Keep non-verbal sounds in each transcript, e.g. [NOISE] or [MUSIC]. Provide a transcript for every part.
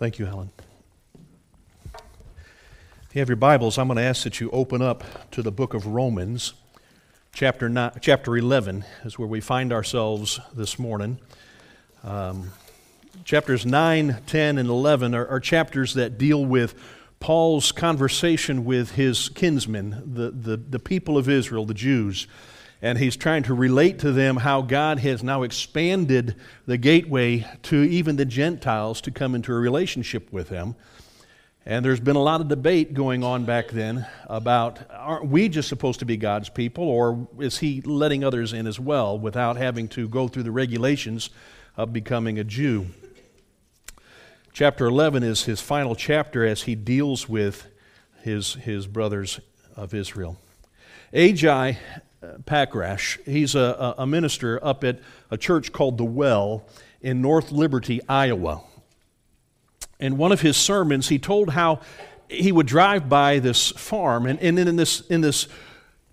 Thank you, Helen. If you have your Bibles, I'm going to ask that you open up to the book of Romans. Chapter, nine, chapter 11 is where we find ourselves this morning. Um, chapters 9, 10, and 11 are, are, chapters that deal with Paul's conversation with his kinsmen, the, the, the people of Israel, the Jews and he's trying to relate to them how God has now expanded the gateway to even the Gentiles to come into a relationship with him. And there's been a lot of debate going on back then about aren't we just supposed to be God's people, or is he letting others in as well without having to go through the regulations of becoming a Jew? Chapter 11 is his final chapter as he deals with his, his brothers of Israel. Agi Packrash. He's a, a minister up at a church called The Well in North Liberty, Iowa. In one of his sermons, he told how he would drive by this farm, and, and in, this, in this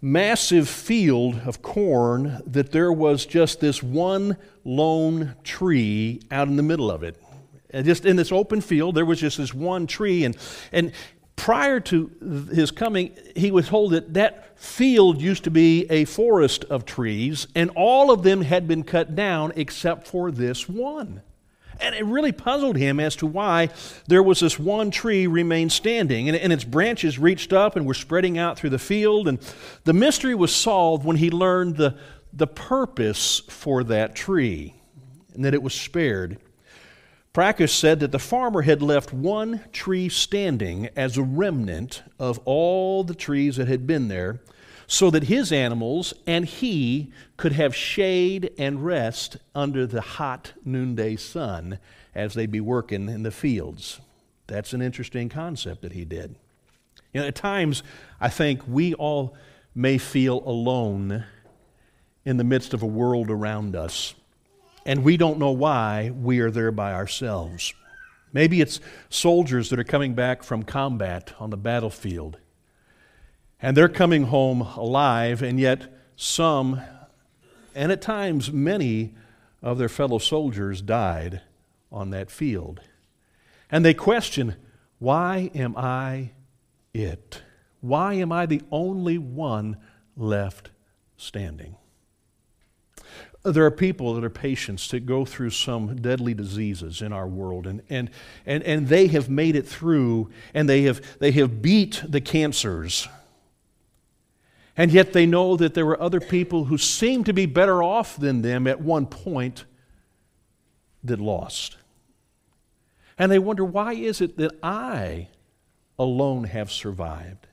massive field of corn, that there was just this one lone tree out in the middle of it. And just in this open field, there was just this one tree, and, and prior to his coming, he was told that that field used to be a forest of trees, and all of them had been cut down except for this one. And it really puzzled him as to why there was this one tree remained standing, and, and, its branches reached up and were spreading out through the field. And the mystery was solved when he learned the, the purpose for that tree, and that it was spared. Packrash said that the farmer had left one tree standing as a remnant of all the trees that had been there so that his animals and he could have shade and rest under the hot noonday sun as they'd be working in the fields. That's an interesting concept that he did. You know, at times, I think we all may feel alone in the midst of a world around us and we don't know why we are there by ourselves. Maybe it's soldiers that are coming back from combat on the battlefield, and they're coming home alive, and yet some, and at times many, of their fellow soldiers died on that field. And they question, Why am I it? Why am I the only one left standing? There are people that are patients that go through some deadly diseases in our world and, and, and, and they have made it through and they have, they have beat the cancers. And yet they know that there were other people who seemed to be better off than them at one point that lost. And they wonder why is it that i alone have survived?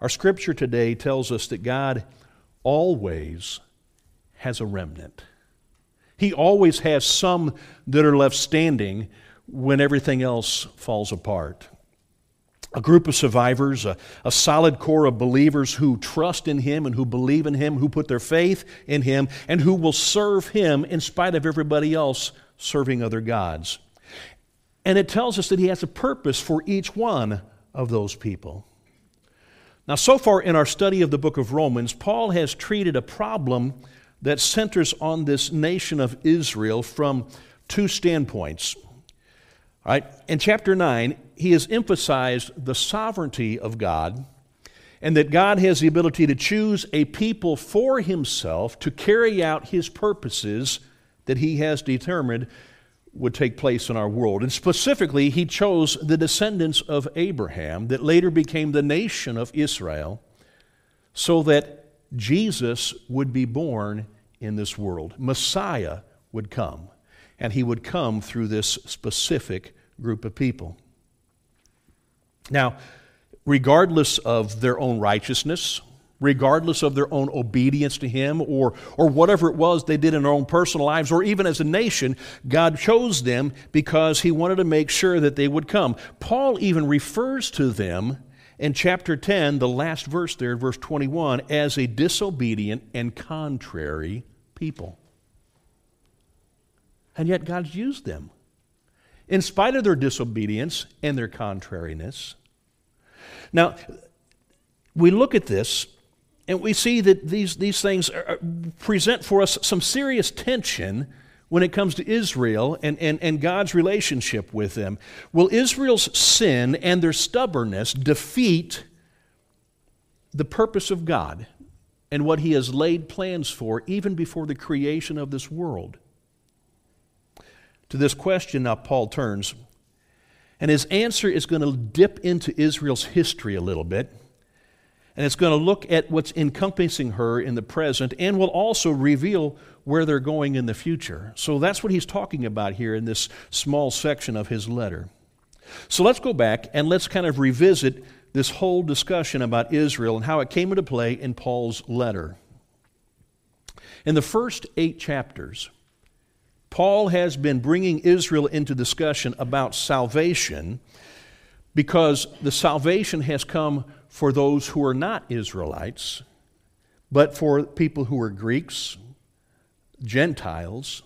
Our scripture today tells us that god always has a remnant. He always has some that are left standing when everything else falls apart. A group of survivors, a, a, solid core of believers who trust in Him and who believe in Him, who put their faith in Him, and who will serve Him in spite of everybody else serving other gods. And it tells us that He has a purpose for each one of those people. Now, so far in our study of the book of Romans, Paul has treated a problem that centers on this nation of Israel from two standpoints. All right, in chapter 9, he has emphasized the sovereignty of God and that God has the ability to choose a people for himself to carry out his purposes that he has determined would take place in our world. And specifically, he chose the descendants of Abraham that later became the nation of Israel so that Jesus would be born in this world. Messiah would come, and he would come through this specific group of people. Now, regardless of their own righteousness, regardless of their own obedience to Him or, or whatever it was they did in their own personal lives, or even as a nation, God chose them because He wanted to make sure that they would come. Paul even refers to them in chapter 10, the last verse there, verse 21, as a disobedient and contrary people. And yet God's used them. In spite of their disobedience and their contrariness. Now, we look at this and we see that these, these things are, present for us some serious tension when it comes to Israel and, and, and God's relationship with them? Will Israel's sin and their stubbornness defeat the purpose of God and what He has laid plans for even before the creation of this world? To this question, now Paul turns, and his answer is going to dip into Israel's history a little bit. And it's going to look at what's encompassing her in the present and will also reveal where they're going in the future. So that's what he's talking about here in this small section of his letter. So let's go back and let's kind of revisit this whole discussion about Israel and how it came into play in Paul's letter. In the first eight chapters, Paul has been bringing Israel into discussion about salvation because the salvation has come for those who are not Israelites, but for people who are Greeks, Gentiles,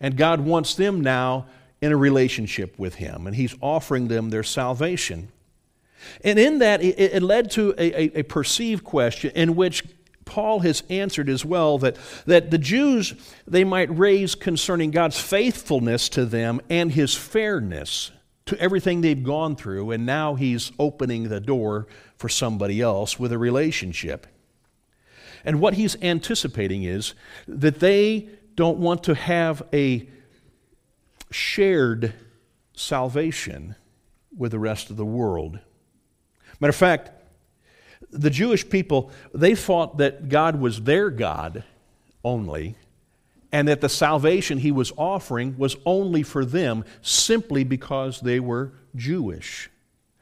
and God wants them now in a relationship with Him, and He's offering them their salvation. And in that, it, led to a, a perceived question in which Paul has answered as well that, that the Jews, they might raise concerning God's faithfulness to them and his fairness to everything they've gone through, and now he's opening the door for somebody else with a relationship. And what he's anticipating is that they don't want to have a shared salvation with the rest of the world. Matter of fact, the Jewish people, they thought that God was their God only, and that the salvation he was offering was only for them simply because they were Jewish.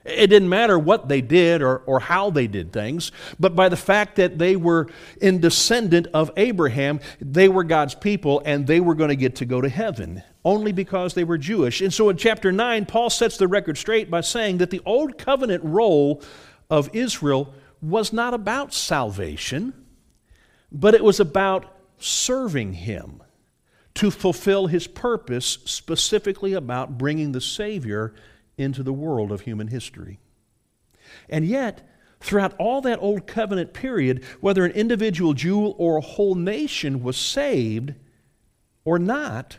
It didn't matter what they did or, or how they did things, but by the fact that they were in descendant of Abraham, they were God's people and they were going to get to go to heaven only because they were Jewish. And so in chapter 9, Paul sets the record straight by saying that the old covenant role of Israel was not about salvation, but it was about serving Him to fulfill His purpose, specifically about bringing the Savior into the world of human history. And yet, throughout all that Old Covenant period, whether an individual Jew or a whole nation was saved or not,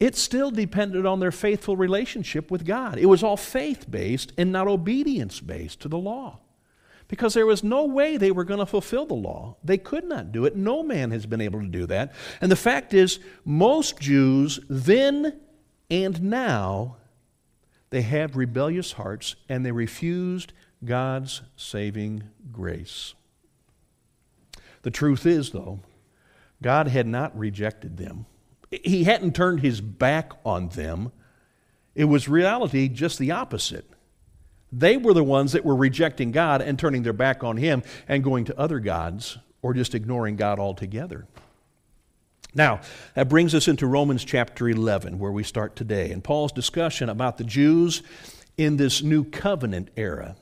it still depended on their faithful relationship with God. It was all faith based and not obedience based to the law because there was no way they were going to fulfill the law. They could not do it. No man has been able to do that. And the fact is, most Jews then and now, they have rebellious hearts and they refused God's saving grace. The truth is, though, God had not rejected them. He hadn't turned his back on them. It was reality just the opposite. They were the ones that were rejecting God and turning their back on Him and going to other gods or just ignoring God altogether. Now, that brings us into Romans chapter 11, where we start today, and Paul's discussion about the Jews in this new covenant era,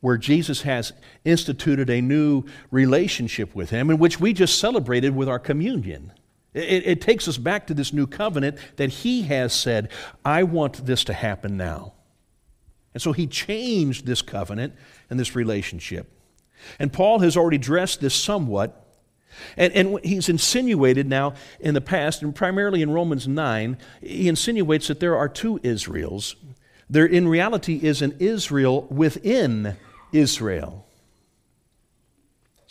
where Jesus has instituted a new relationship with Him, in which we just celebrated with our communion. It, it takes us back to this new covenant that He has said, I want this to happen now. And so he changed this covenant and this relationship. And Paul has already addressed this somewhat. And, and he's insinuated now in the past, and primarily in Romans 9, he insinuates that there are two Israels. There, in reality, is an Israel within Israel.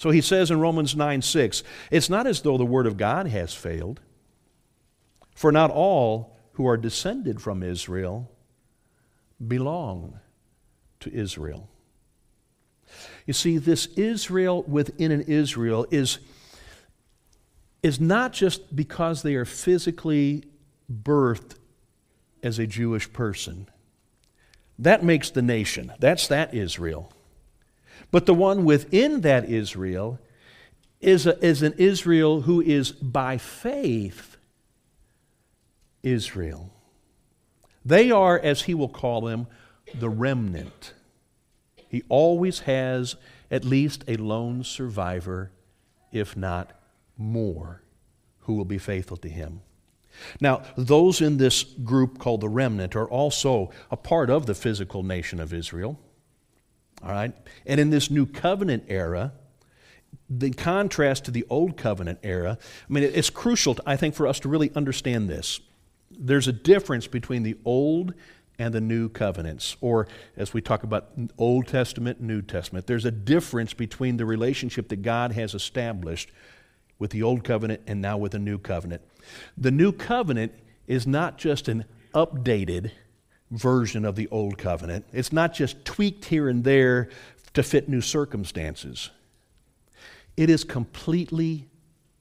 So he says in Romans 9 6, it's not as though the word of God has failed, for not all who are descended from Israel belong to Israel. You see, this Israel within an Israel is, is not just because they are physically birthed as a Jewish person. That makes the nation. That's that Israel. But the one within that Israel is, a, is an Israel who is by faith Israel. They are, as he will call them, the remnant. He always has at least a lone survivor, if not more, who will be faithful to him. Now, those in this group called the remnant are also a part of the physical nation of Israel. All right? And in this new covenant era, the contrast to the Old Covenant era, I mean, it's crucial, I think, for us to really understand this. There's a difference between the Old and the New Covenants, or as we talk about Old Testament, New Testament. There's a difference between the relationship that God has established with the Old Covenant and now with the New Covenant. The New Covenant is not just an updated version of the Old Covenant, it's not just tweaked here and there to fit new circumstances. It is completely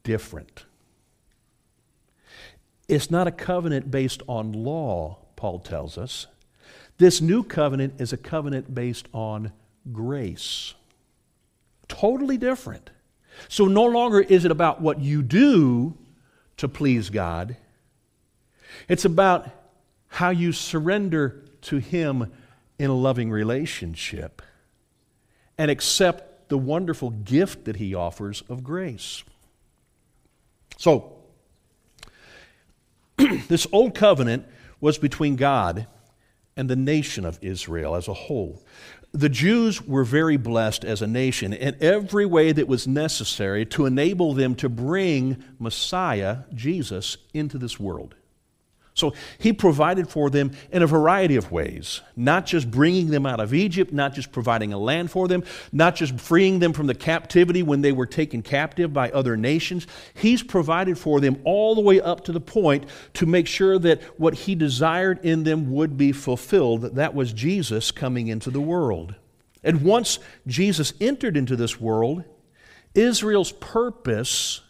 different. It's not a covenant based on law, Paul tells us. This new covenant is a covenant based on grace. Totally different. So no longer is it about what you do to please God, it's about how you surrender to Him in a loving relationship and accept the wonderful gift that He offers of grace. So, [CLEARS THROAT] this old covenant was between God and the nation of Israel as a whole. The Jews were very blessed as a nation in every way that was necessary to enable them to bring Messiah, Jesus, into this world. So he provided for them in a variety of ways, not just bringing them out of Egypt, not just providing a land for them, not just freeing them from the captivity when they were taken captive by other nations. He's provided for them all the way up to the point to make sure that what he desired in them would be fulfilled. That was Jesus coming into the world. And once Jesus entered into this world, Israel's purpose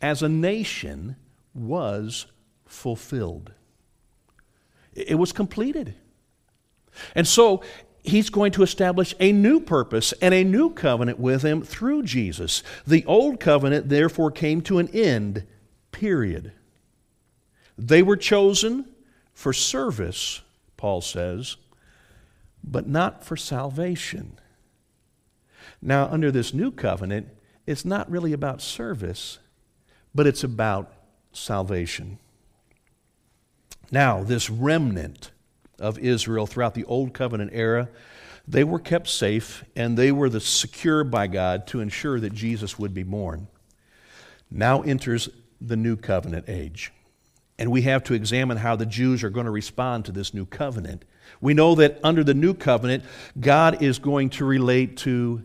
as a nation was fulfilled. It was completed. And so he's going to establish a new purpose and a new covenant with him through Jesus. The old covenant, therefore, came to an end, period. They were chosen for service, Paul says, but not for salvation. Now, under this new covenant, it's not really about service, but it's about salvation. Now, this remnant of Israel throughout the Old Covenant era, they were kept safe and they were the secure by God to ensure that Jesus would be born. Now enters the New Covenant age. And we have to examine how the Jews are going to respond to this new covenant. We know that under the new covenant, God is going to relate to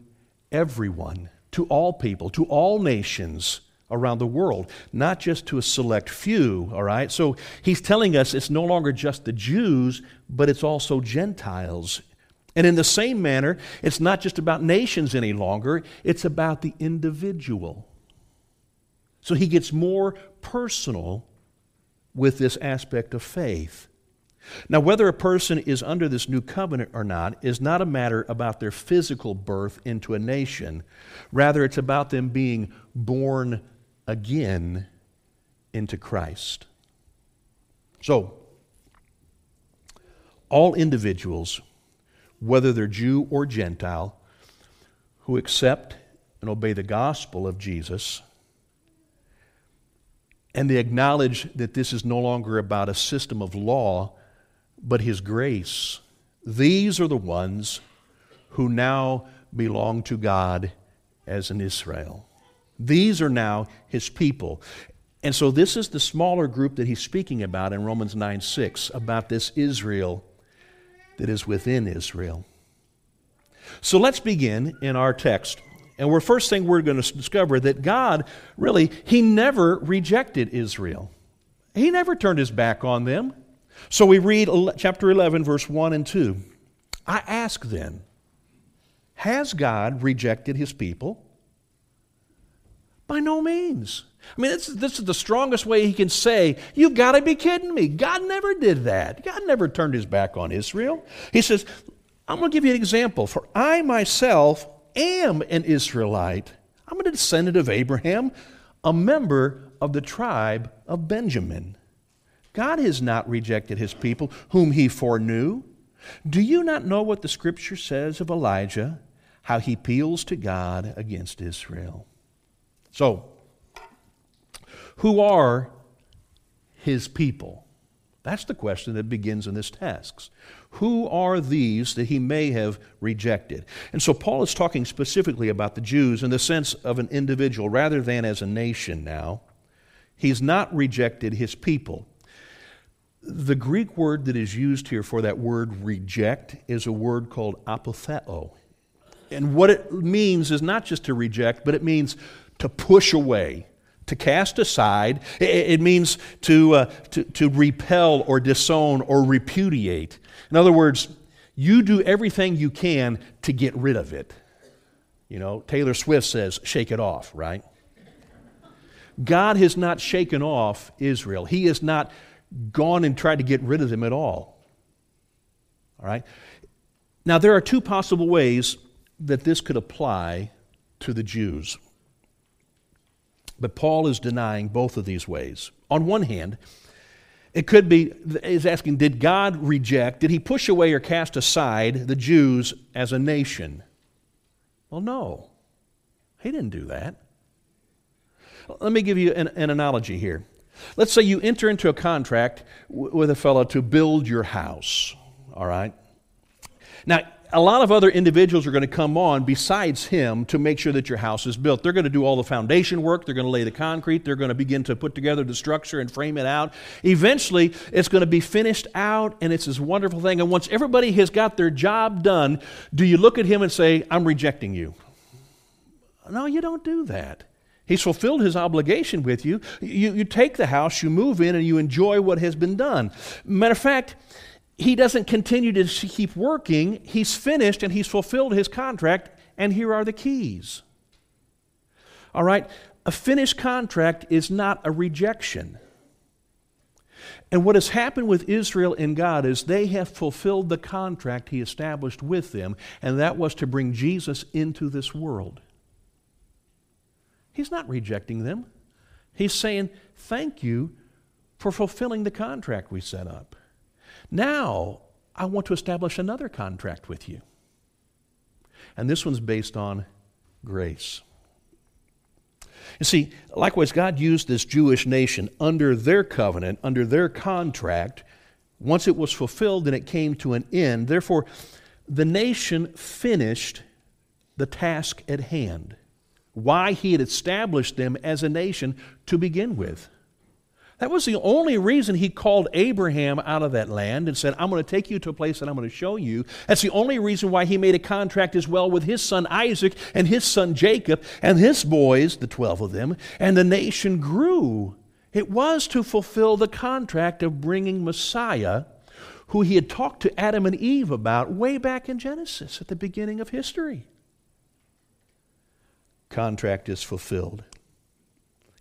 everyone, to all people, to all nations around the world, not just to a select few, all right? So he's telling us it's no longer just the Jews, but it's also Gentiles. And in the same manner, it's not just about nations any longer, it's about the individual. So he gets more personal with this aspect of faith. Now, whether a person is under this new covenant or not is not a matter about their physical birth into a nation. Rather, it's about them being born again into Christ. So, all individuals, whether they're Jew or Gentile, who accept and obey the gospel of Jesus, and they acknowledge that this is no longer about a system of law, but His grace, these are the ones who now belong to God as an Israel. These are now his people. And so this is the smaller group that he's speaking about in Romans 9 6, about this Israel that is within Israel. So let's begin in our text. And we're first thing we're going to discover that God really he never rejected Israel. He never turned his back on them. So we read chapter 11 verse 1 and 2. I ask then, has God rejected his people? By no means. I mean, this, this is the strongest way he can say, You've got to be kidding me. God never did that. God never turned his back on Israel. He says, I'm going to give you an example. For I myself am an Israelite. I'm a descendant of Abraham, a member of the tribe of Benjamin. God has not rejected his people, whom he foreknew. Do you not know what the scripture says of Elijah, how he appeals to God against Israel? So, who are his people? That's the question that begins in this text. Who are these that he may have rejected? And so Paul is talking specifically about the Jews in the sense of an individual rather than as a nation now. He's not rejected his people. The Greek word that is used here for that word reject is a word called apotheo. And what it means is not just to reject, but it means to push away, to cast aside. It, means to, uh, to, to repel or disown or repudiate. In other words, you do everything you can to get rid of it. You know, Taylor Swift says, shake it off, right? God has not shaken off Israel. He has not gone and tried to get rid of them at all. All right? Now, there are two possible ways that this could apply to the Jews. But Paul is denying both of these ways. On one hand, it could be, is asking, did God reject, did he push away or cast aside the Jews as a nation? Well, no. He didn't do that. Let me give you an, an analogy here. Let's say you enter into a contract w- with a fellow to build your house, all right? Now, a lot of other individuals are going to come on besides him to make sure that your house is built. They're going to do all the foundation work, they're going to lay the concrete, they're going to begin to put together the structure and frame it out. Eventually, it's going to be finished out and it's this wonderful thing. And once everybody has got their job done, do you look at him and say, I'm rejecting you? No, you don't do that. He's fulfilled his obligation with you. you. You take the house, you move in, and you enjoy what has been done. Matter of fact, he doesn't continue to keep working. He's finished and he's fulfilled his contract, and here are the keys. All right? A finished contract is not a rejection. And what has happened with Israel and God is they have fulfilled the contract he established with them, and that was to bring Jesus into this world. He's not rejecting them. He's saying, Thank you for fulfilling the contract we set up. Now, I want to establish another contract with you. And this one's based on grace. You see, likewise, God used this Jewish nation under their covenant, under their contract. Once it was fulfilled and it came to an end, therefore, the nation finished the task at hand. Why he had established them as a nation to begin with. That was the only reason he called Abraham out of that land and said, I'm going to take you to a place that I'm going to show you. That's the only reason why he made a contract as well with his son Isaac and his son Jacob and his boys, the 12 of them, and the nation grew. It was to fulfill the contract of bringing Messiah, who he had talked to Adam and Eve about way back in Genesis at the beginning of history. Contract is fulfilled.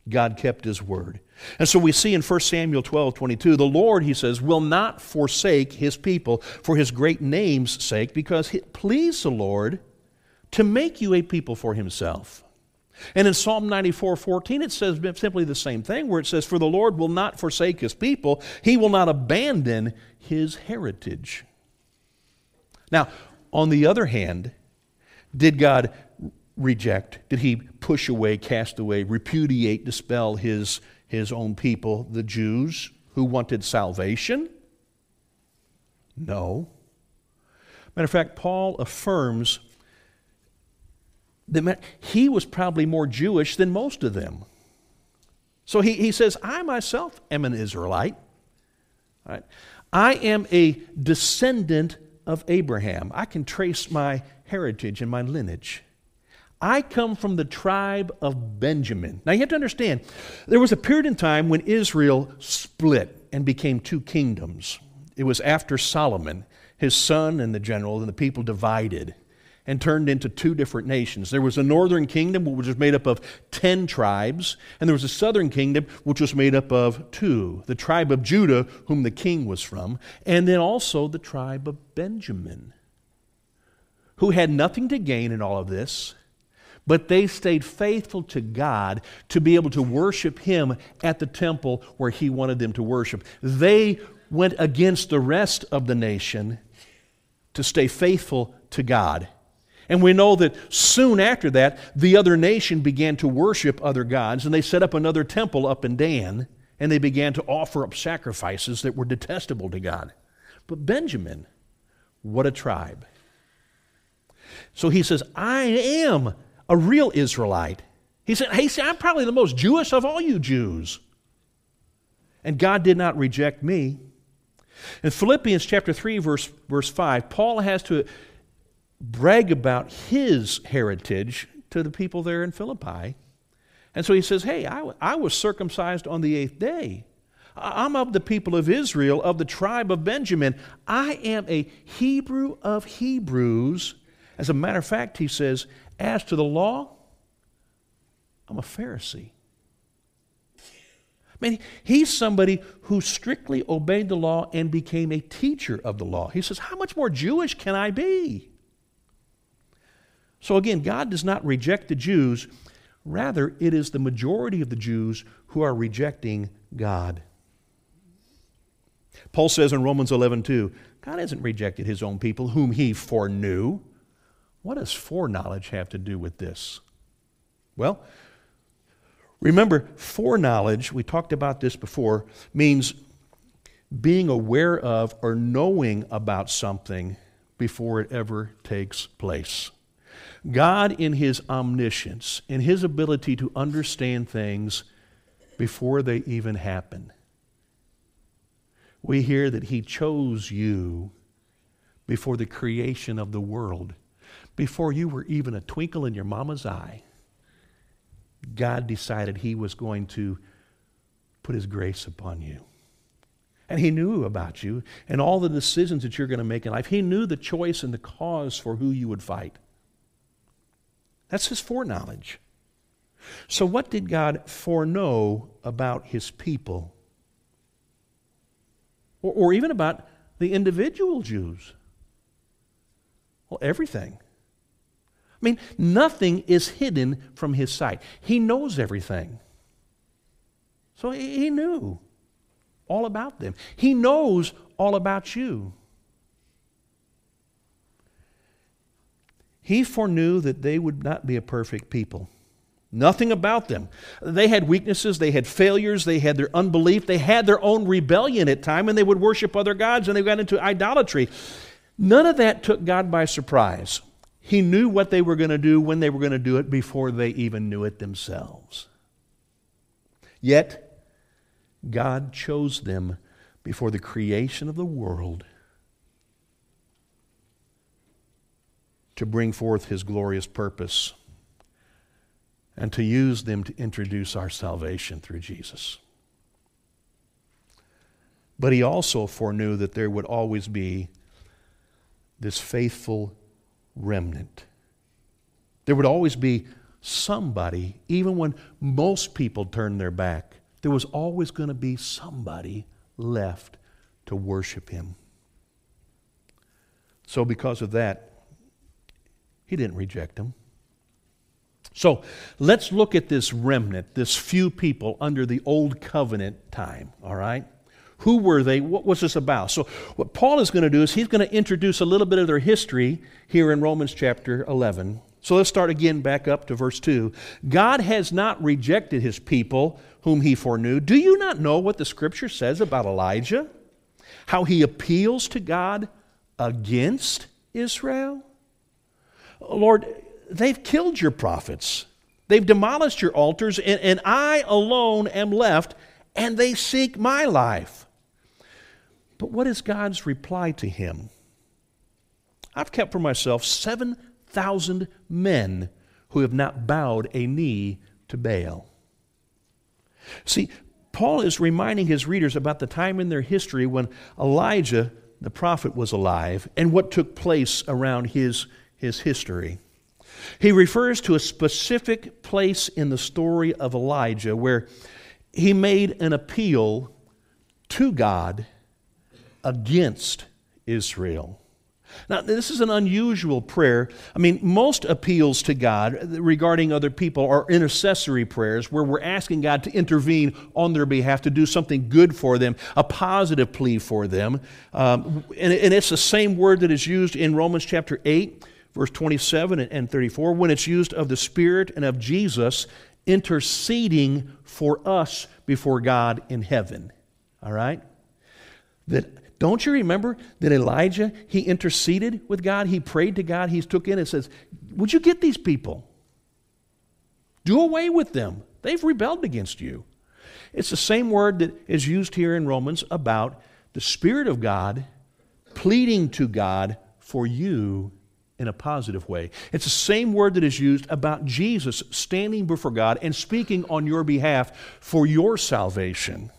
God kept his word. And so we see in 1 Samuel 12 22, the Lord, he says, will not forsake his people for his great name's sake, because it pleased the Lord to make you a people for himself. And in Psalm 94 14, it says simply the same thing, where it says, For the Lord will not forsake his people, he will not abandon his heritage. Now, on the other hand, did God reject? Did he push away, cast away, repudiate, dispel his, his own people, the Jews, who wanted salvation? No. Matter of fact, Paul affirms that he was probably more Jewish than most of them. So he, he says, I myself am an Israelite. I am a descendant of Abraham. I can trace my heritage and my lineage. I come from the tribe of Benjamin. Now you have to understand, there was a period in time when Israel split and became two kingdoms. It was after Solomon, his son and the general, and the people divided and turned into two different nations. There was a northern kingdom, which was made up of 10 tribes, and there was a southern kingdom, which was made up of two the tribe of Judah, whom the king was from, and then also the tribe of Benjamin, who had nothing to gain in all of this but they stayed faithful to God to be able to worship Him at the temple where He wanted them to worship. They went against the rest of the nation to stay faithful to God. And we know that soon after that, the other nation began to worship other gods, and they set up another temple up in Dan, and they began to offer up sacrifices that were detestable to God. But Benjamin, what a tribe. So he says, I am a real Israelite. He said, Hey, see, I'm probably the most Jewish of all you Jews. And God did not reject me. In Philippians chapter 3, verse, verse 5, Paul has to brag about his heritage to the people there in Philippi. And so he says, Hey, I, I was circumcised on the eighth day. I'm of the people of Israel, of the tribe of Benjamin. I am a Hebrew of Hebrews. As a matter of fact, he says, As to the law, I'm a Pharisee. I mean, he's somebody who strictly obeyed the law and became a teacher of the law. He says, How much more Jewish can I be? So again, God does not reject the Jews. Rather, it is the majority of the Jews who are rejecting God. Paul says in Romans 11, 2, God hasn't rejected his own people whom he foreknew. What does foreknowledge have to do with this? Well, remember, foreknowledge, we talked about this before, means being aware of or knowing about something before it ever takes place. God, in His omniscience, in His ability to understand things before they even happen, we hear that He chose you before the creation of the world, before you were even a twinkle in your mama's eye. God decided He was going to put His grace upon you. And He knew about you and all the decisions that you're going to make in life. He knew the choice and the cause for who you would fight. That's his foreknowledge. So, what did God foreknow about his people? Or, or even about the individual Jews? Well, everything. I mean, nothing is hidden from his sight. He knows everything. So he knew all about them. He knows all about you. He foreknew that they would not be a perfect people. Nothing about them. They had weaknesses, they had failures, they had their unbelief, they had their own rebellion at time, and they would worship other gods and they got into idolatry. None of that took God by surprise. He knew what they were going to do when they were going to do it before they even knew it themselves. Yet, God chose them before the creation of the world to bring forth his glorious purpose and to use them to introduce our salvation through Jesus. But he also foreknew that there would always be this faithful remnant. There would always be somebody, even when most people turned their back, there was always going to be somebody left to worship him. So, because of that, he didn't reject them. So let's look at this remnant, this few people under the old covenant time, all right? Who were they? What was this about? So, what Paul is going to do is he's going to introduce a little bit of their history here in Romans chapter 11. So, let's start again back up to verse 2. God has not rejected his people whom he foreknew. Do you not know what the scripture says about Elijah? How he appeals to God against Israel? Lord, they've killed your prophets. They've demolished your altars, and, and I alone am left, and they seek my life. But what is God's reply to him? I've kept for myself 7,000 men who have not bowed a knee to Baal. See, Paul is reminding his readers about the time in their history when Elijah, the prophet, was alive and what took place around his his history. He refers to a specific place in the story of Elijah where he made an appeal to God against Israel. Now, this is an unusual prayer. I mean, most appeals to God regarding other people are intercessory prayers where we're asking God to intervene on their behalf, to do something good for them, a positive plea for them. Um, and, and it's the same word that is used in Romans chapter 8 verse 27 and 34, when it's used of the Spirit and of Jesus interceding for us before God in heaven. All right? That don't you remember that Elijah, he interceded with God, he prayed to God, he took in and says, Would you get these people? Do away with them. They've rebelled against you. It's the same word that is used here in Romans about the Spirit of God pleading to God for you in a positive way. It's the same word that is used about Jesus standing before God and speaking on your behalf for your salvation.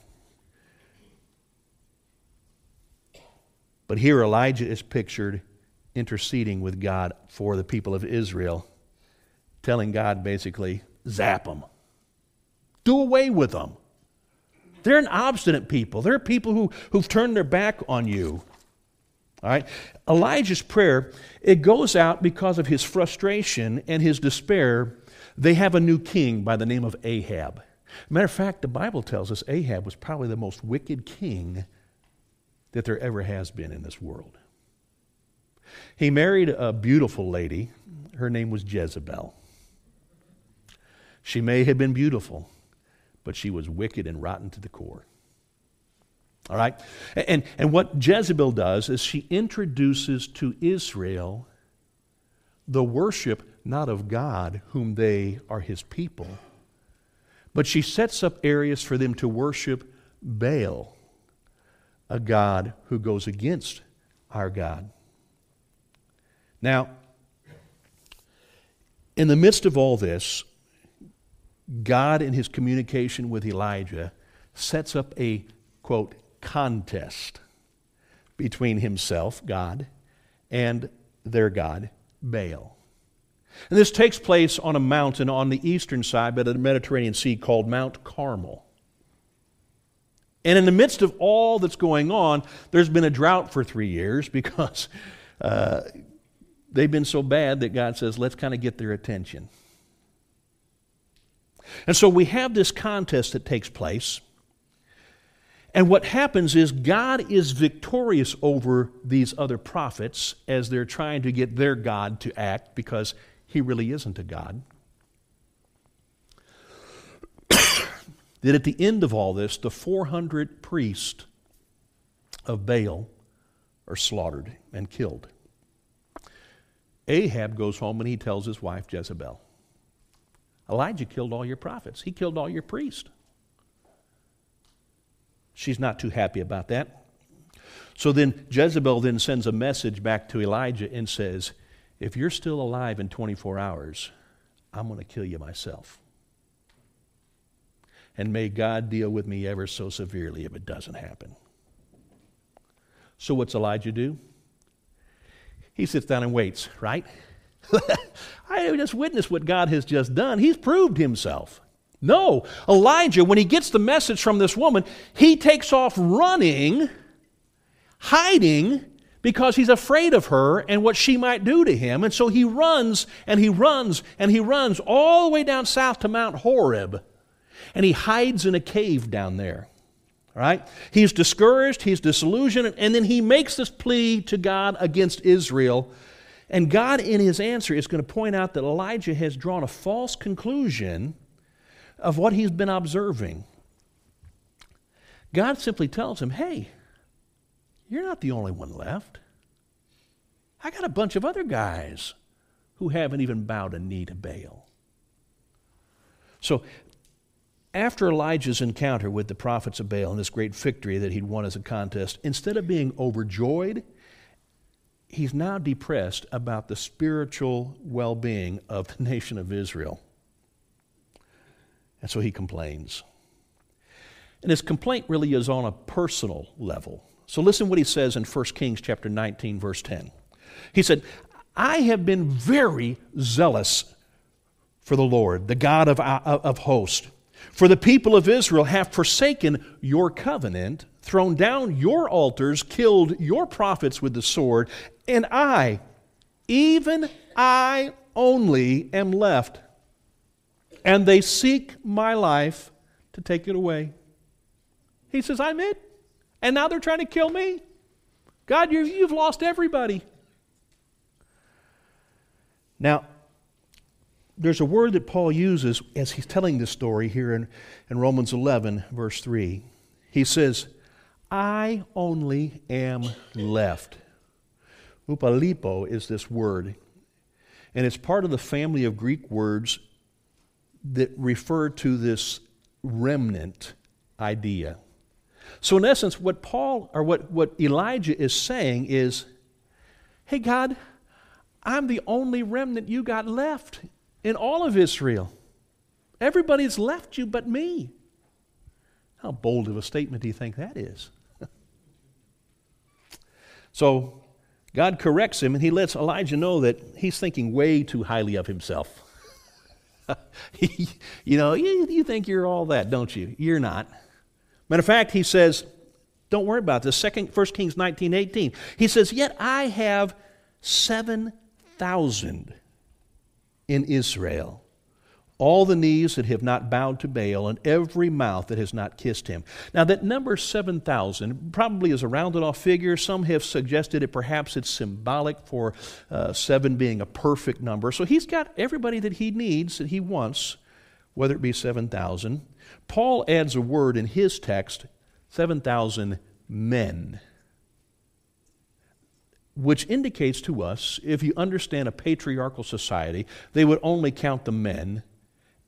But here Elijah is pictured interceding with God for the people of Israel, telling God basically, zap them, do away with them. They're an obstinate people. They're people who, who've turned their back on you. All right? Elijah's prayer, it goes out because of his frustration and his despair. They have a new king by the name of Ahab. Matter of fact, the Bible tells us Ahab was probably the most wicked king that there ever has been in this world. He married a beautiful lady. Her name was Jezebel. She may have been beautiful, but she was wicked and rotten to the core. All right? And, and what Jezebel does is she introduces to Israel the worship not of God, whom they are his people, but she sets up areas for them to worship Baal, a God who goes against our God. Now, in the midst of all this, God, in his communication with Elijah, sets up a, quote, contest between himself, God, and their God, Baal. And this takes place on a mountain on the eastern side of the Mediterranean Sea called Mount Carmel. And in the midst of all that's going on, there's been a drought for three years because uh, they've been so bad that God says, let's kind of get their attention. And so we have this contest that takes place. And what happens is God is victorious over these other prophets as they're trying to get their God to act because he really isn't a God. That at the end of all this, the 400 priests of Baal are slaughtered and killed. Ahab goes home and he tells his wife Jezebel, Elijah killed all your prophets, he killed all your priests. She's not too happy about that. So then Jezebel then sends a message back to Elijah and says, If you're still alive in 24 hours, I'm going to kill you myself. And may God deal with me ever so severely if it doesn't happen. So what's Elijah do? He sits down and waits, right? [LAUGHS] I just witnessed what God has just done. He's proved himself. No, Elijah, when he gets the message from this woman, he takes off running, hiding, because he's afraid of her and what she might do to him. And so he runs and he runs and he runs all the way down south to Mount Horeb. And he hides in a cave down there. Right? He's discouraged, he's disillusioned, and then he makes this plea to God against Israel. And God, in his answer, is going to point out that Elijah has drawn a false conclusion of what he's been observing. God simply tells him, hey, you're not the only one left. I got a bunch of other guys who haven't even bowed a knee to Baal. So, after Elijah's encounter with the prophets of Baal and this great victory that he'd won as a contest, instead of being overjoyed, he's now depressed about the spiritual well being of the [LAUGHS] nation of Israel. And so he complains. And his complaint really is on a personal level. So listen what he says in 1 Kings chapter 19 verse 10. He said, "I have been very zealous for the Lord, the God of, of hosts. For the people of Israel have forsaken your covenant, thrown down your altars, killed your prophets with the sword, and I, even I only, am left and they seek my life to take it away. He says, I'm it. And now they're trying to kill me. God, you, you've lost everybody. Now, there's a word that Paul uses as he's telling this story here in, in Romans 11, verse 3. He says, I only am left. Upalipo is this word, and it's part of the family of Greek words that refer to this remnant idea. So, in essence, what Paul or what, what Elijah is saying is, Hey, God, I'm the only remnant you got left in all of Israel. Everybody's left you but me. How bold of a statement do you think that is? [LAUGHS] so God corrects him and he lets Elijah know that he's thinking way too highly of himself. [LAUGHS] you know, you, you think you're all that, don't you? You're not. Matter of fact, he says, don't worry about this. Second, 1 Kings 19, 18. He says, Yet I have 7,000 in Israel. All the knees that have not bowed to Baal, and every mouth that has not kissed him. Now, that number 7,000 probably is a rounded off figure. Some have suggested it perhaps it's symbolic for uh, seven being a perfect number. So he's got everybody that he needs, that he wants, whether it be 7,000. Paul adds a word in his text 7,000 men which indicates to us, if you understand a patriarchal society, they would only count the men,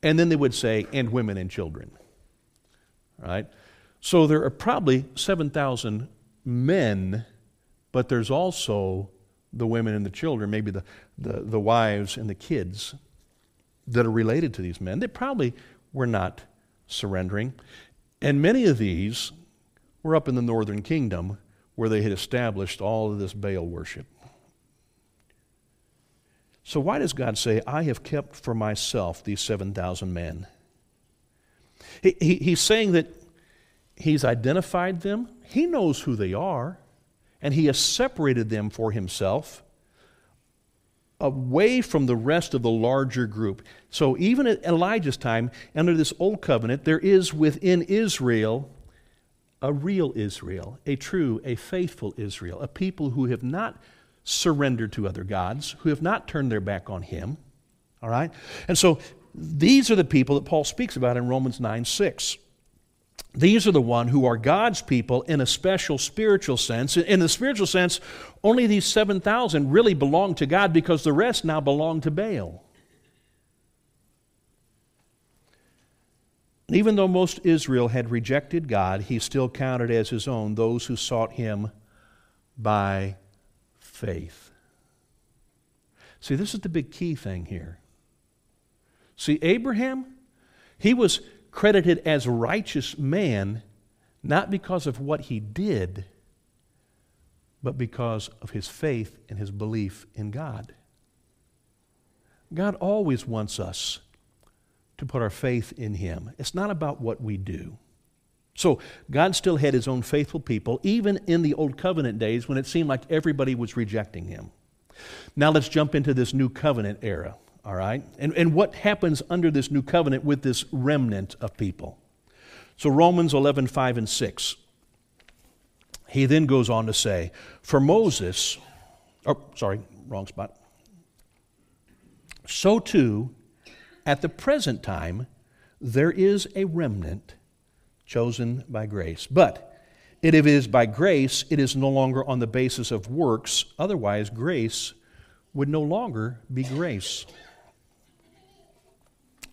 and then they would say, and women and children. Right? So there are probably 7,000 men, but there's also the women and the children, maybe the, the, the wives and the kids that are related to these men. They probably were not surrendering. And many of these were up in the northern kingdom where they had established all of this Baal worship. So, why does God say, I have kept for myself these 7,000 men? He, he, he's saying that He's identified them, He knows who they are, and He has separated them for Himself away from the rest of the larger group. So, even at Elijah's time, under this old covenant, there is within Israel a real Israel, a true, a faithful Israel, a people who have not surrendered to other gods, who have not turned their back on Him. All right? And so these are the people that Paul speaks about in Romans 9 6. These are the one who are God's people in a special spiritual sense. In the spiritual sense, only these 7,000 really belong to God because the rest now belong to Baal. Even though most Israel had rejected God, he still counted as his own those who sought him by faith. See, this is the big key thing here. See, Abraham, he was credited as a righteous man not because of what he did, but because of his faith and his belief in God. God always wants us to put our faith in Him. It's not about what we do. So, God still had His own faithful people, even in the Old Covenant days when it seemed like everybody was rejecting Him. Now, let's jump into this New Covenant era, all right? And, and what happens under this New Covenant with this remnant of people? So, Romans 11, 5 and 6. He then goes on to say, For Moses, oh, sorry, wrong spot. So too, at the present time, there is a remnant chosen by grace. But if it is by grace, it is no longer on the basis of works. Otherwise, grace would no longer be grace.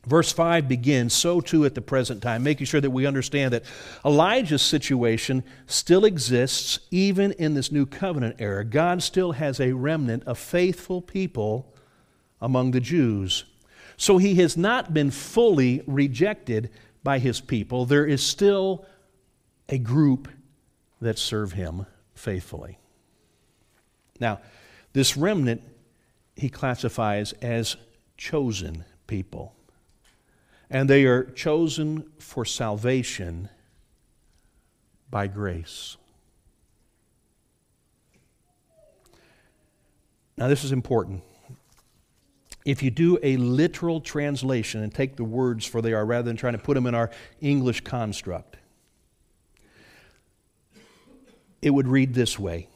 Verse 5 begins, so too at the present time, making sure that we understand that Elijah's situation still exists even in this new covenant era. God still has a remnant of faithful people among the Jews. So he has not been fully rejected by his people. There is still a group that serve him faithfully. Now, this remnant he classifies as chosen people. And they are chosen for salvation by grace. Now, this is important if you do a literal translation and take the words for they are rather than trying to put them in our English construct, it would read this way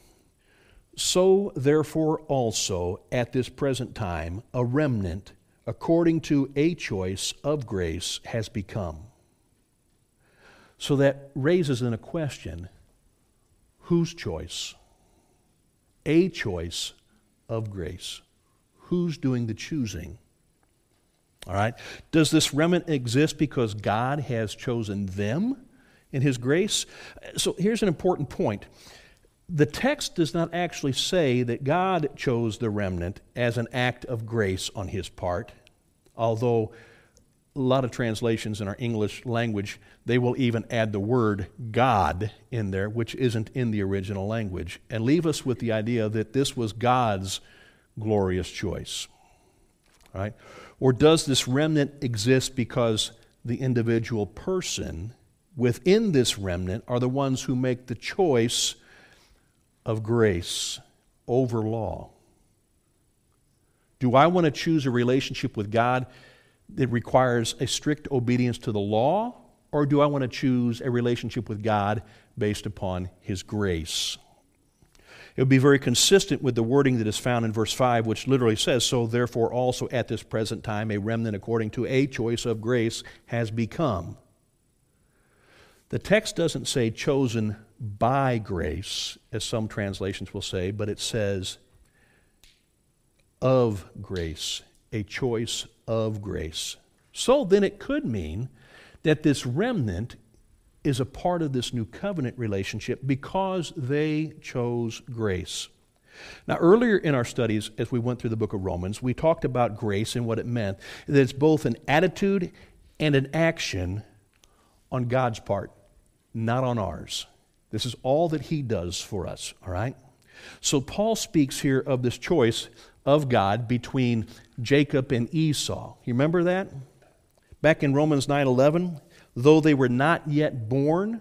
So, therefore, also at this present time, a remnant according to a choice of grace, has become. So that raises in a question whose choice? A choice of grace. Who's doing the choosing? All right? Does this remnant exist because God has chosen them in His grace? So here's an important point. The text does not actually say that God chose the remnant as an act of grace on His part, although a lot of translations in our English language, they will even add the word God in there, which isn't in the original language, and leave us with the idea that this was God's glorious choice. Right? Or does this remnant exist because the individual person within this remnant are the ones who make the choice of grace over law? Do I want to choose a relationship with God that requires a strict obedience to the law, or do I want to choose a relationship with God based upon His grace? It would be very consistent with the wording that is found in verse 5, which literally says, So therefore also at this present time a remnant according to a choice of grace has become. The text doesn't say chosen by grace, as some translations will say, but it says of grace, a choice of grace. So then it could mean that this remnant is a part of this new covenant relationship because they chose grace. Now, earlier in our studies, as we went through the book of Romans, we talked about grace and what it meant that it's both an attitude and an action on God's part, not on ours. This is all that He does for us, all right? So, Paul speaks here of this choice of God between Jacob and Esau. You remember that? Back in Romans 9 11, though they were not yet born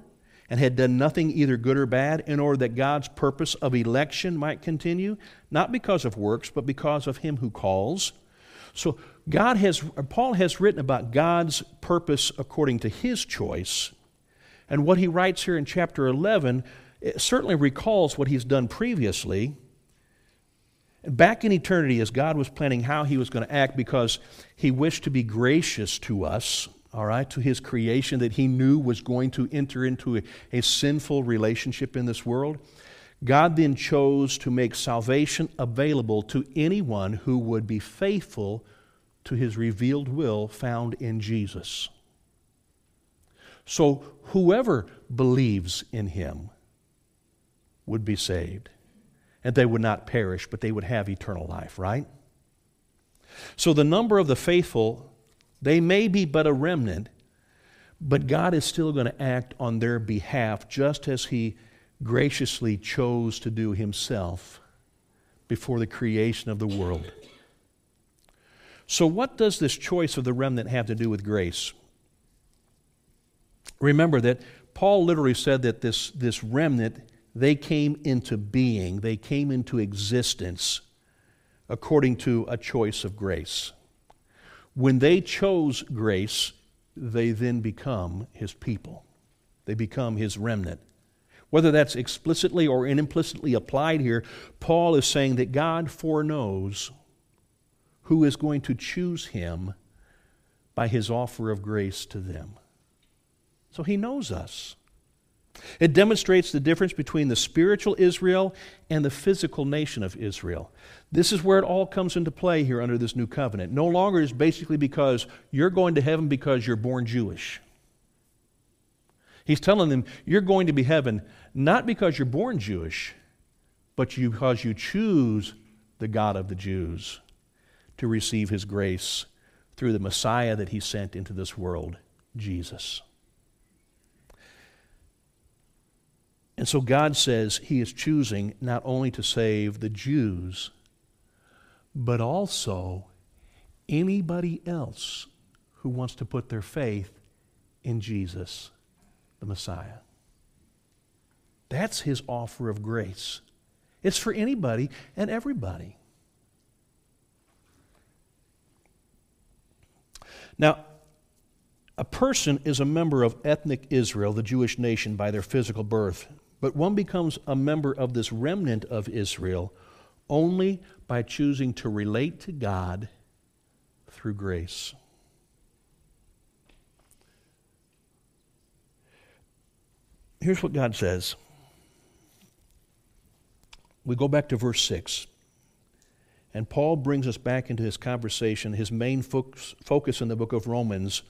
and had done nothing either good or bad, in order that God's purpose of election might continue, not because of works, but because of him who calls. So God has Paul has written about God's purpose according to his choice. And what he writes here in chapter 11 certainly recalls what he's done previously. Back in eternity, as God was planning how he was going to act because he wished to be gracious to us all right, to his creation that he knew was going to enter into a, a, sinful relationship in this world. God then chose to make salvation available to anyone who would be faithful to his revealed will found in Jesus. So whoever believes in him would be saved. And they would not perish, but they would have eternal life, right? So the number of the faithful they may be but a remnant, but God is still going to act on their behalf just as He graciously chose to do Himself before the creation of the world. So, what does this choice of the remnant have to do with grace? Remember that Paul literally said that this, this remnant, they came into being, they came into existence according to a choice of grace. When they chose grace, they then become his people. They become his remnant. Whether that's explicitly or implicitly applied here, Paul is saying that God foreknows who is going to choose him by his offer of grace to them. So he knows us. It demonstrates the difference between the spiritual Israel and the physical nation of Israel. This is where it all comes into play here under this new covenant. No longer is basically because you're going to heaven because you're born Jewish. He's telling them you're going to be heaven not because you're born Jewish, but because you choose the God of the Jews to receive his grace through the Messiah that he sent into this world, Jesus. And so God says He is choosing not only to save the Jews, but also anybody else who wants to put their faith in Jesus, the Messiah. That's His offer of grace. It's for anybody and everybody. Now, a person is a member of ethnic Israel, the Jewish nation, by their physical birth. But one becomes a member of this remnant of Israel only by choosing to relate to God through grace. Here's what God says. We go back to verse 6. And Paul brings us back into his conversation, his main focus in the book of Romans.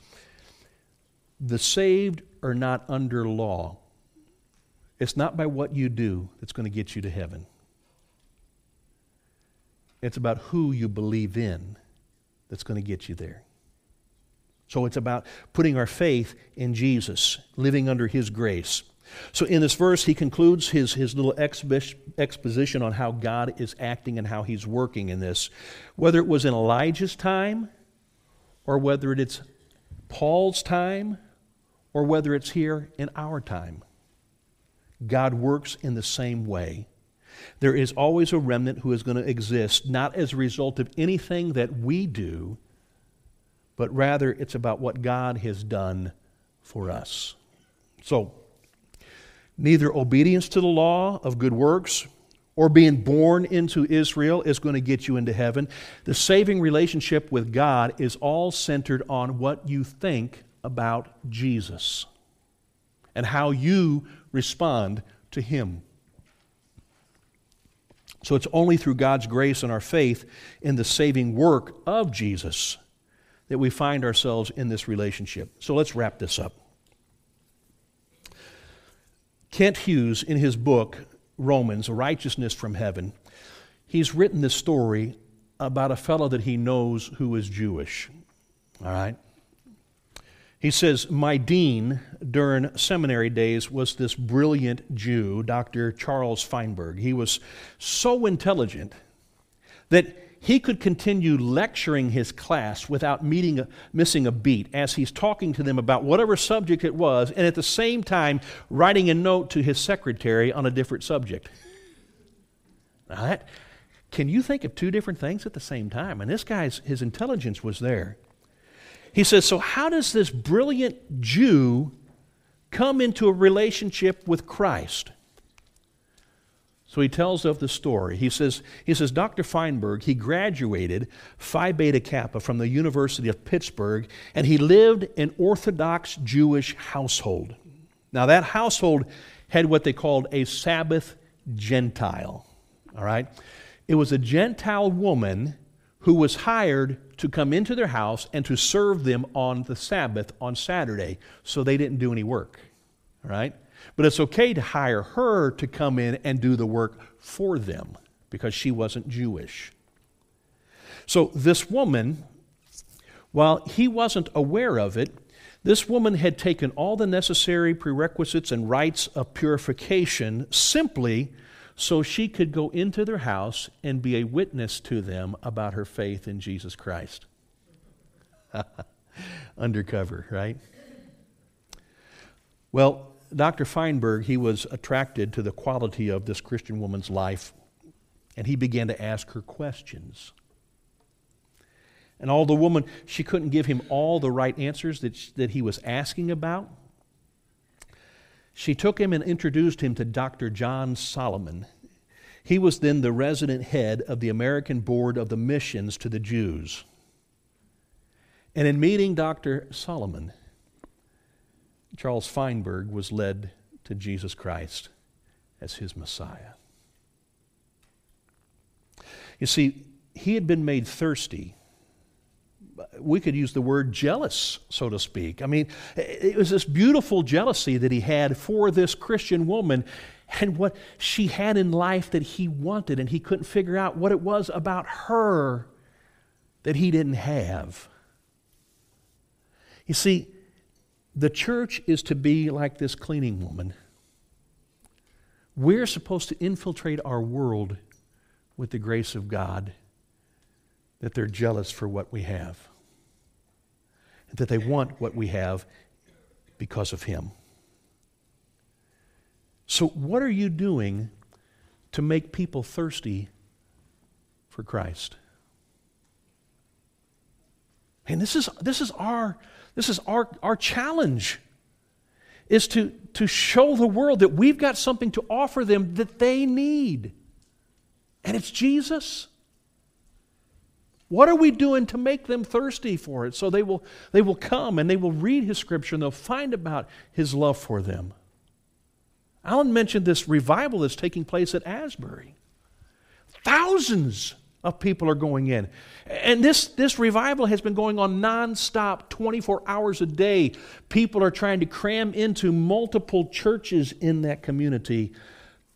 The saved are not under law. It's not by what you do that's going to get you to heaven. It's about who you believe in that's going to get you there. So it's about putting our faith in Jesus, living under His grace. So in this verse, he concludes his, his little exposition on how God is acting and how he's working in this. Whether it was in Elijah's time, or whether it's Paul's time, or whether it's here in our time, God works in the same way. There is always a remnant who is going to exist, not as a result of anything that we do, but rather it's about what God has done for us. So, neither obedience to the law of good works or being born into Israel is going to get you into heaven. The saving relationship with God is all centered on what you think about Jesus and how you respond to Him. So it's only through God's grace and our faith in the saving work of Jesus that we find ourselves in this relationship. So let's wrap this up. Kent Hughes, in his book, Romans, Righteousness from Heaven, he's written this story about a fellow that he knows who is Jewish. All right? He says, My dean during seminary days was this brilliant Jew, Dr. Charles Feinberg. He was so intelligent that he could continue lecturing his class without a, missing a beat as he's talking to them about whatever subject it was, and at the same time writing a note to his secretary on a different subject. Now that, can you think of two different things at the same time? And this guy's, his intelligence was there. He says, So, how does this brilliant Jew come into a relationship with Christ? So he tells of the story. He says, he says Dr. Feinberg, he graduated Phi Beta Kappa from the University of Pittsburgh, and he lived in Orthodox Jewish household. Now, that household had what they called a Sabbath Gentile. All right? It was a Gentile woman who was hired to come into their house and to serve them on the Sabbath on Saturday so they didn't do any work. right? But it's okay to hire her to come in and do the work for them because she wasn't Jewish. So this woman, while he wasn't aware of it, this woman had taken all the necessary prerequisites and rites of purification simply so she could go into their house and be a witness to them about her faith in Jesus Christ. [LAUGHS] Undercover, right? Well, Dr. Feinberg, he was attracted to the quality of this Christian woman's life, and he began to ask her questions. And all the woman, she couldn't give him all the right answers that, she, that he was asking about. She took him and introduced him to Dr. John Solomon. He was then the resident head of the American Board of the Missions to the Jews. And in meeting Dr. Solomon, Charles Feinberg was led to Jesus Christ as his Messiah. You see, he had been made thirsty we could use the word jealous, so to speak. I mean, it was this beautiful jealousy that he had for this Christian woman and what she had in life that he wanted, and he couldn't figure out what it was about her that he didn't have. You see, the church is to be like this cleaning woman. We're supposed to infiltrate our world with the grace of God that they're jealous for what we have, that they want what we have because of Him. So, what are you doing to make people thirsty for Christ? And this is, this is our, this is our, our challenge is to, to show the world that we've got something to offer them that they need. And it's Jesus. What are we doing to make them thirsty for it so they will, they will come and they will read His Scripture and they'll find about His love for them? Alan mentioned this revival that's taking place at Asbury. Thousands of people are going in. And this, this revival has been going on nonstop, 24 hours a day. People are trying to cram into multiple churches in that community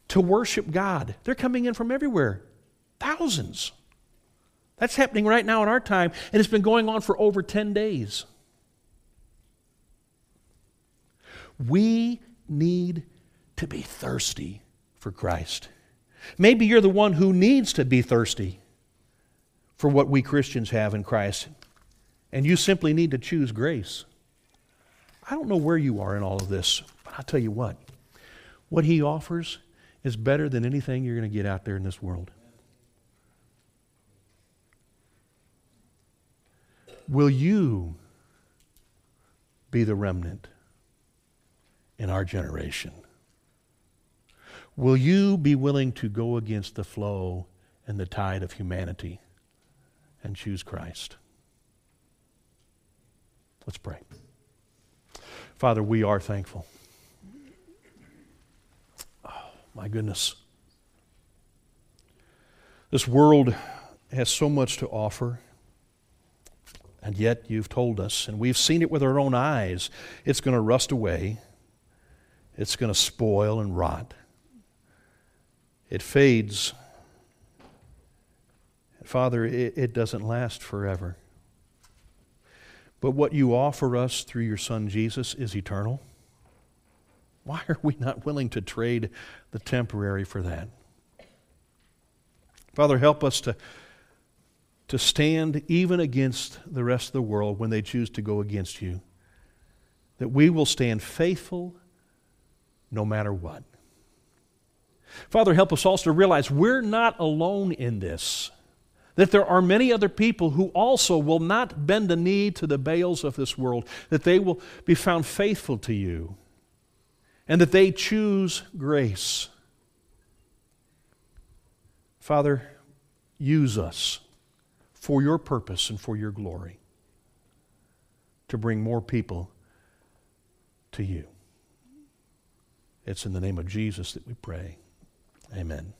to worship God. They're coming in from everywhere, thousands. That's happening right now in our time, and it's been going on for over 10 days. We need to be thirsty for Christ. Maybe you're the one who needs to be thirsty for what we Christians have in Christ, and you simply need to choose grace. I don't know where you are in all of this, but I'll tell you what what He offers is better than anything you're going to get out there in this world. Will you be the remnant in our generation? Will you be willing to go against the flow and the tide of humanity and choose Christ? Let's pray. Father, we are thankful. Oh, my goodness. This world has so much to offer, and yet you've told us, and we've seen it with our own eyes, it's going to rust away, it's going to spoil and rot it fades. Father, it, it doesn't last forever. But what you offer us through your Son Jesus is eternal. Why are we not willing to trade the temporary for that? Father, help us to, to stand even against the rest of the world when they choose to go against you. That we will stand faithful no matter what. Father, help us also to realize we're not alone in this. That there are many other people who also will not bend the knee to the Baals of this world, that they will be found faithful to you, and that they choose grace. Father, use us for your purpose and for your glory to bring more people to you. It's in the name of Jesus that we pray. Amen.